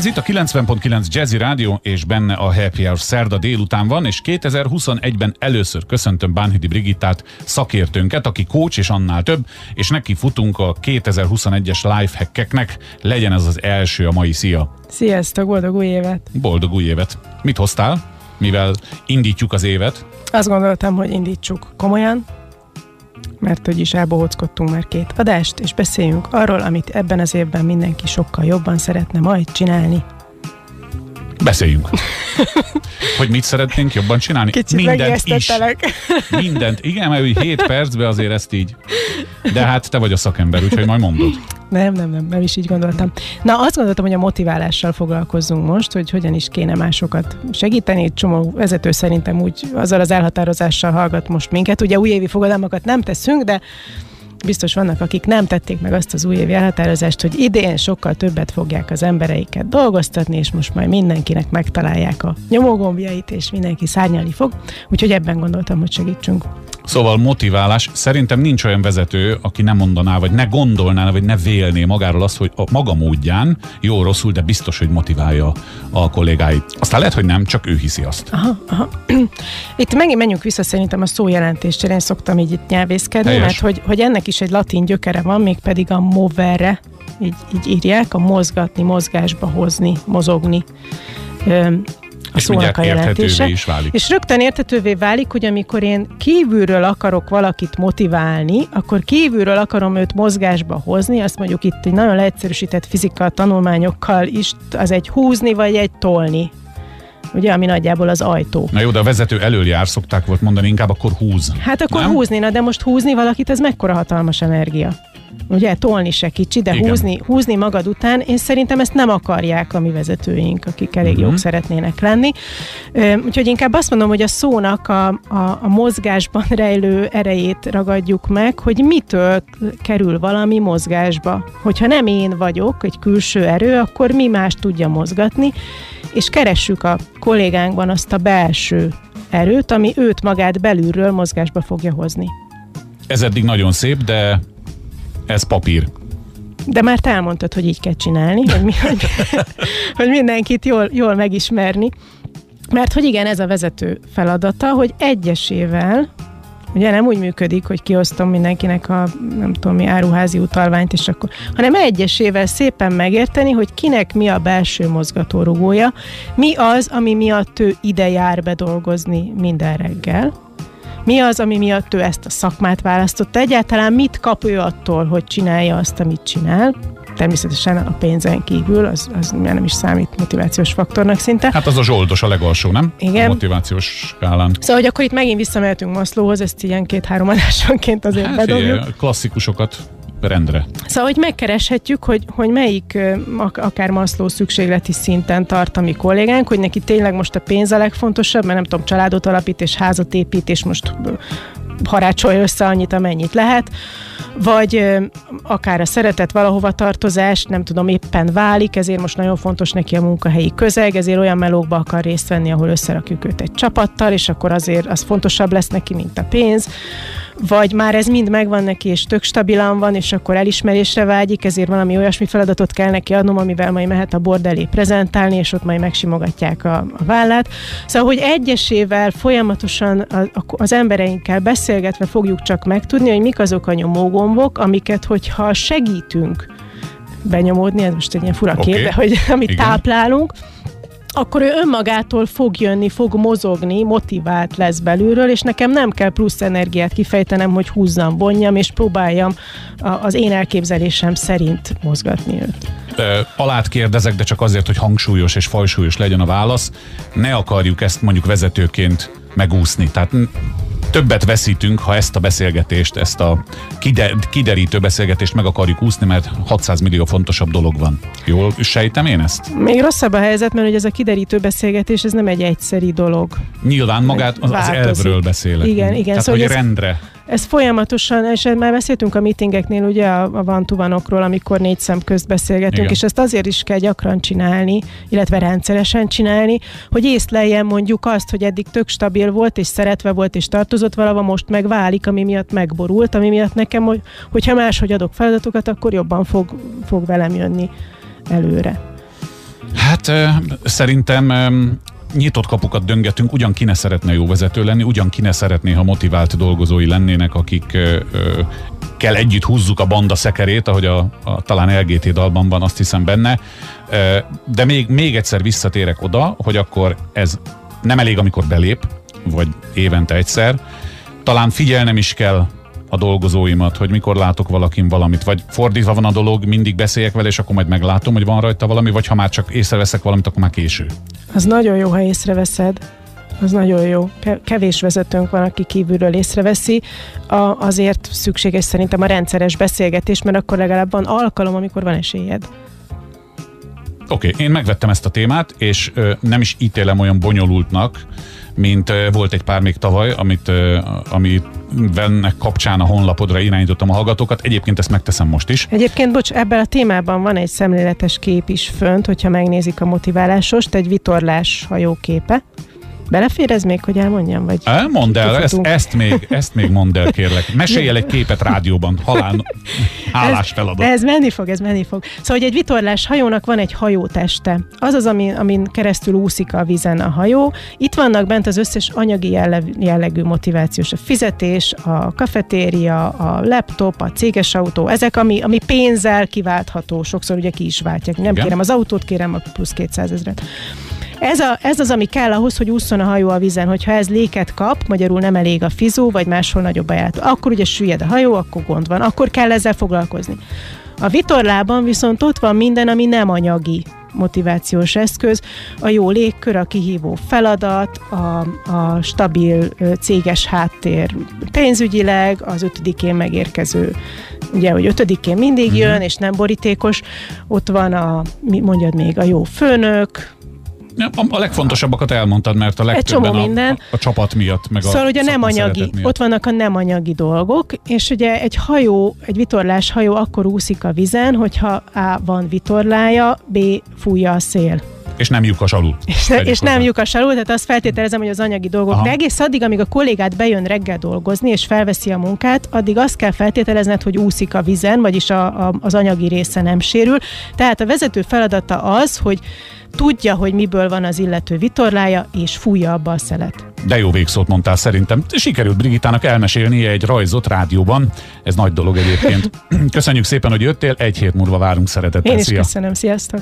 Ez itt a 90.9 Jazzy Rádió, és benne a Happy Hour szerda délután van, és 2021-ben először köszöntöm Bánhidi Brigittát, szakértőnket, aki coach és annál több, és neki futunk a 2021-es lifehackeknek. Legyen ez az első a mai szia! Sziasztok, boldog új évet! Boldog új évet! Mit hoztál, mivel indítjuk az évet? Azt gondoltam, hogy indítsuk komolyan, mert hogy is elbohóckodtunk már két adást, és beszéljünk arról, amit ebben az évben mindenki sokkal jobban szeretne majd csinálni. Beszéljünk. hogy mit szeretnénk jobban csinálni? Kicsit Mindent is. Mindent. Igen, mert 7 percben azért ezt így. De hát te vagy a szakember, úgyhogy majd mondod. Nem, nem, nem, nem is így gondoltam. Na, azt gondoltam, hogy a motiválással foglalkozzunk most, hogy hogyan is kéne másokat segíteni. Csomó vezető szerintem úgy azzal az elhatározással hallgat most minket. Ugye újévi fogadalmakat nem teszünk, de biztos vannak, akik nem tették meg azt az újévi elhatározást, hogy idén sokkal többet fogják az embereiket dolgoztatni, és most majd mindenkinek megtalálják a nyomógombjait, és mindenki szárnyalni fog. Úgyhogy ebben gondoltam, hogy segítsünk. Szóval motiválás. Szerintem nincs olyan vezető, aki nem mondaná, vagy ne gondolná, vagy ne vélné magáról azt, hogy a maga módján, jó, rosszul, de biztos, hogy motiválja a kollégáit. Aztán lehet, hogy nem, csak ő hiszi azt. Aha, aha. Itt megint menjünk vissza szerintem a szójelentésre, én szoktam így itt nyelvészkedni, Helyes. mert hogy, hogy ennek is egy latin gyökere van, mégpedig a movere, így, így írják, a mozgatni, mozgásba hozni, mozogni és szónak a jelentése. Is válik. És rögtön értetővé válik, hogy amikor én kívülről akarok valakit motiválni, akkor kívülről akarom őt mozgásba hozni, azt mondjuk itt egy nagyon leegyszerűsített fizika tanulmányokkal is, az egy húzni vagy egy tolni ugye, ami nagyjából az ajtó. Na jó, de a vezető elől jár, szokták volt mondani, inkább akkor húz. Hát akkor nem? húzni, na de most húzni valakit, ez mekkora hatalmas energia ugye tolni se kicsi, de húzni, húzni magad után, én szerintem ezt nem akarják a mi vezetőink, akik elég uh-huh. jók szeretnének lenni. Úgyhogy inkább azt mondom, hogy a szónak a, a, a mozgásban rejlő erejét ragadjuk meg, hogy mitől kerül valami mozgásba. Hogyha nem én vagyok, egy külső erő, akkor mi más tudja mozgatni, és keressük a kollégánkban azt a belső erőt, ami őt magát belülről mozgásba fogja hozni. Ez eddig nagyon szép, de ez papír. De már te elmondtad, hogy így kell csinálni, hogy, mi, hogy, hogy mindenkit jól, jól megismerni. Mert hogy igen, ez a vezető feladata, hogy egyesével, ugye nem úgy működik, hogy kiosztom mindenkinek a nem tudom mi áruházi utalványt, és akkor, hanem egyesével szépen megérteni, hogy kinek mi a belső mozgatórugója, mi az, ami miatt ő ide jár bedolgozni minden reggel, mi az, ami miatt ő ezt a szakmát választotta? Egyáltalán mit kap ő attól, hogy csinálja azt, amit csinál? Természetesen a pénzen kívül, az, az már nem is számít motivációs faktornak szinte. Hát az a zsoldos a legalsó, nem? Igen. A motivációs skálán. Szóval, hogy akkor itt megint visszamehetünk Maszlóhoz, ezt ilyen két-három adásonként azért hát, bedobjuk. klasszikusokat rendre. Szóval, hogy megkereshetjük, hogy, hogy melyik akár maszló szükségleti szinten tart a mi kollégánk, hogy neki tényleg most a pénz a legfontosabb, mert nem tudom, családot alapít és házat épít, és most harácsolja össze annyit, amennyit lehet, vagy akár a szeretet valahova tartozás, nem tudom, éppen válik, ezért most nagyon fontos neki a munkahelyi közeg, ezért olyan melókba akar részt venni, ahol összerakjuk őt egy csapattal, és akkor azért az fontosabb lesz neki, mint a pénz vagy már ez mind megvan neki, és tök stabilan van, és akkor elismerésre vágyik, ezért valami olyasmi feladatot kell neki adnom, amivel majd mehet a bord elé prezentálni, és ott majd megsimogatják a, a vállát. Szóval, hogy egyesével folyamatosan az embereinkkel beszélgetve fogjuk csak megtudni, hogy mik azok a nyomógombok, amiket, hogyha segítünk benyomódni, ez most egy ilyen fura okay. kép, hogy amit Igen. táplálunk, akkor ő önmagától fog jönni, fog mozogni, motivált lesz belülről, és nekem nem kell plusz energiát kifejtenem, hogy húzzam, vonjam, és próbáljam az én elképzelésem szerint mozgatni őt. Alát kérdezek, de csak azért, hogy hangsúlyos és fajsúlyos legyen a válasz. Ne akarjuk ezt mondjuk vezetőként megúszni. Tehát többet veszítünk, ha ezt a beszélgetést, ezt a kiderítő beszélgetést meg akarjuk úszni, mert 600 millió fontosabb dolog van. Jól sejtem én ezt? Még rosszabb a helyzet, mert hogy ez a kiderítő beszélgetés, ez nem egy egyszeri dolog. Nyilván magát az, az elvről beszélek. Igen, igen. Tehát, szóval hogy ez, rendre. Ez folyamatosan, és már beszéltünk a meetingeknél ugye a, a vantuvanokról, amikor négy szem közt beszélgetünk, Igen. és ezt azért is kell gyakran csinálni, illetve rendszeresen csinálni, hogy észleljen mondjuk azt, hogy eddig tök stabil volt, és szeretve volt, és tartozott valahova, most meg válik, ami miatt megborult, ami miatt nekem, hogy, hogyha máshogy adok feladatokat, akkor jobban fog, fog velem jönni előre. Hát szerintem nyitott kapukat döngetünk, ugyan ki ne szeretne jó vezető lenni, ugyan ki ne szeretné, ha motivált dolgozói lennének, akik kell együtt húzzuk a banda szekerét, ahogy a, a talán LGT dalban van, azt hiszem benne. De még, még egyszer visszatérek oda, hogy akkor ez nem elég, amikor belép, vagy évente egyszer. Talán figyelnem is kell a dolgozóimat, hogy mikor látok valakin valamit, vagy fordítva van a dolog, mindig beszéljek vele, és akkor majd meglátom, hogy van rajta valami, vagy ha már csak észreveszek valamit, akkor már késő. Az nagyon jó, ha észreveszed. Az nagyon jó. Kevés vezetőnk van, aki kívülről észreveszi. A, azért szükséges szerintem a rendszeres beszélgetés, mert akkor legalább van alkalom, amikor van esélyed. Oké, okay, én megvettem ezt a témát, és ö, nem is ítélem olyan bonyolultnak, mint volt egy pár még tavaly, amit, amit vennek kapcsán a honlapodra irányítottam a hallgatókat. Egyébként ezt megteszem most is. Egyébként, bocs, ebben a témában van egy szemléletes kép is fönt, hogyha megnézik a motiválásost, egy vitorlás hajóképe. Belefér ez még, hogy elmondjam? Vagy Mondd el, ezt, ezt, még, ezt még mondd el, kérlek. Mesélj el egy képet rádióban, halál, hálás feladat. Ez, ez menni fog, ez menni fog. Szóval, hogy egy vitorlás hajónak van egy hajóteste. Az az, amin, amin keresztül úszik a vízen a hajó. Itt vannak bent az összes anyagi jellegű motivációs. A fizetés, a kafetéria, a laptop, a céges autó, ezek, ami, ami pénzzel kiváltható. Sokszor ugye ki is váltják. Nem Igen. kérem az autót, kérem a plusz 200 ezeret. Ez, a, ez az, ami kell ahhoz, hogy ússzon a hajó a vízen. Hogyha ez léket kap, magyarul nem elég a fizó, vagy máshol nagyobb ajánlat, akkor ugye süllyed a hajó, akkor gond van. Akkor kell ezzel foglalkozni. A vitorlában viszont ott van minden, ami nem anyagi motivációs eszköz, a jó légkör, a kihívó feladat, a, a stabil céges háttér pénzügyileg, az ötödikén megérkező, ugye, hogy ötödikén mindig jön, mm-hmm. és nem borítékos, ott van a, mondjad még, a jó főnök, a, legfontosabbakat elmondtad, mert a legtöbben a, minden. A, a csapat miatt, meg szóval a ugye nem anyagi, ott vannak a nem anyagi dolgok, és ugye egy hajó, egy vitorlás hajó akkor úszik a vizen, hogyha A van vitorlája, B fújja a szél. És nem lyukas alul. És, és nem lyukas alul, tehát azt feltételezem, hogy az anyagi dolgok. Aha. De egész addig, amíg a kollégát bejön reggel dolgozni, és felveszi a munkát, addig azt kell feltételezned, hogy úszik a vizen, vagyis a, a, az anyagi része nem sérül. Tehát a vezető feladata az, hogy tudja, hogy miből van az illető vitorlája, és fújja abba a szelet. De jó végszót mondtál szerintem. Sikerült Brigitának elmesélnie egy rajzot rádióban. Ez nagy dolog egyébként. Köszönjük szépen, hogy jöttél. Egy hét múlva várunk szeretettel. Én is Szia. köszönöm. Sziasztok!